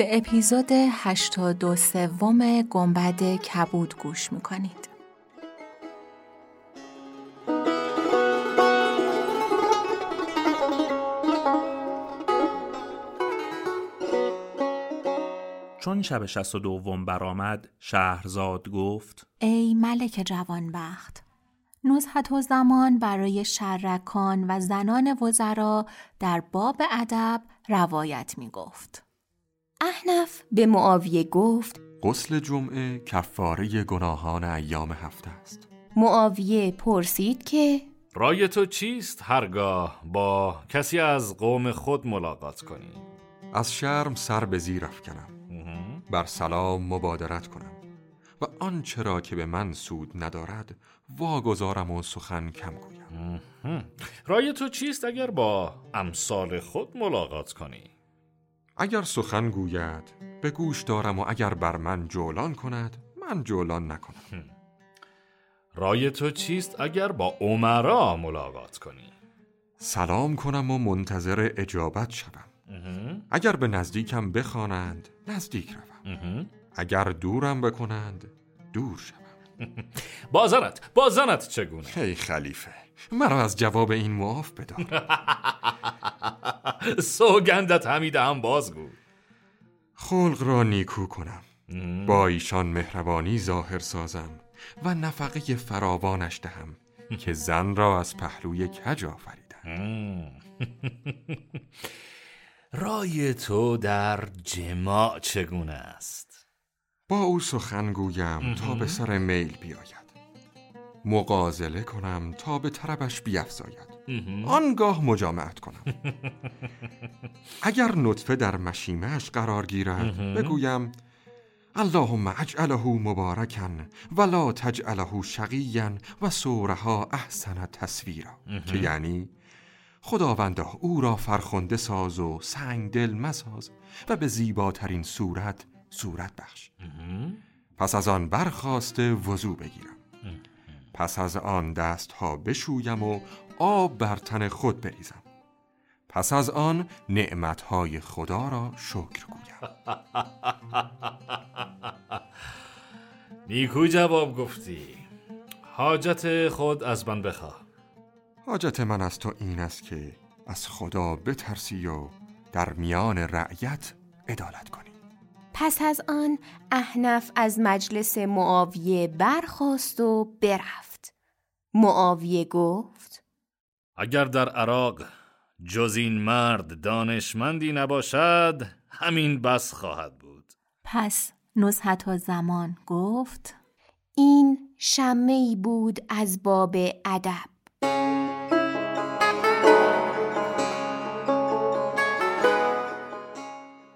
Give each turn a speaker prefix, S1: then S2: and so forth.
S1: به اپیزود 82 سوم گنبد کبود گوش می‌کنید
S2: چون شب شست و دوم برآمد شهرزاد گفت
S1: ای ملک جوانبخت نزهت و زمان برای شرکان و زنان وزرا در باب ادب روایت می گفت. احنف به معاویه گفت
S3: غسل جمعه کفاره گناهان ایام هفته است.
S1: معاویه پرسید که
S4: رای تو چیست هرگاه با کسی از قوم خود ملاقات کنی؟
S3: از شرم سر به زیر افکنم. بر سلام مبادرت کنم. و آنچه را که به من سود ندارد واگذارم و سخن کم گویم.
S4: رای تو چیست اگر با امثال خود ملاقات کنی؟
S3: اگر سخن گوید به گوش دارم و اگر بر من جولان کند من جولان نکنم.
S4: رای تو چیست اگر با عمرا ملاقات کنی؟
S3: سلام کنم و منتظر اجابت شوم. اگر به نزدیکم بخوانند نزدیک روم. اگر دورم بکنند دور شوم.
S4: بازنت بازنت چگونه؟
S3: ای خلیفه مرا از جواب این معاف بدار.
S4: سوگندت همیده هم بازگو
S3: خلق را نیکو کنم. با ایشان مهربانی ظاهر سازم و نفقه فراوانش دهم که زن را از پهلوی کج آفریدم.
S4: رای تو در جماع چگونه است؟
S3: با او سخن گویم تا به سر میل بیاید. مقازله کنم تا به طربش بیافزاید آنگاه مجامعت کنم. اگر نطفه در مشیمش قرار گیرد بگویم اللهم اجعله مبارکا ولا تجعله شقیا و سورها احسن تصویرا که یعنی خداوندا او را فرخنده ساز و سنگ دل مساز و به زیباترین صورت صورت بخش. پس از آن برخواسته وضو بگیرم. پس از آن دست ها بشویم و آب بر تن خود بریزم. پس از آن نعمت های خدا را شکر گویم.
S4: نیکو جواب گفتی. حاجت خود از من بخواه.
S3: حاجت من از تو این است که از خدا بترسی و در میان رعیت عدالت کنی.
S1: پس از آن احنف از مجلس معاویه برخاست و برفت. معاویه گفت
S4: اگر در عراق جز این مرد دانشمندی نباشد همین بس خواهد بود.
S1: پس نزهت و زمان گفت این شمه ای بود از باب ادب.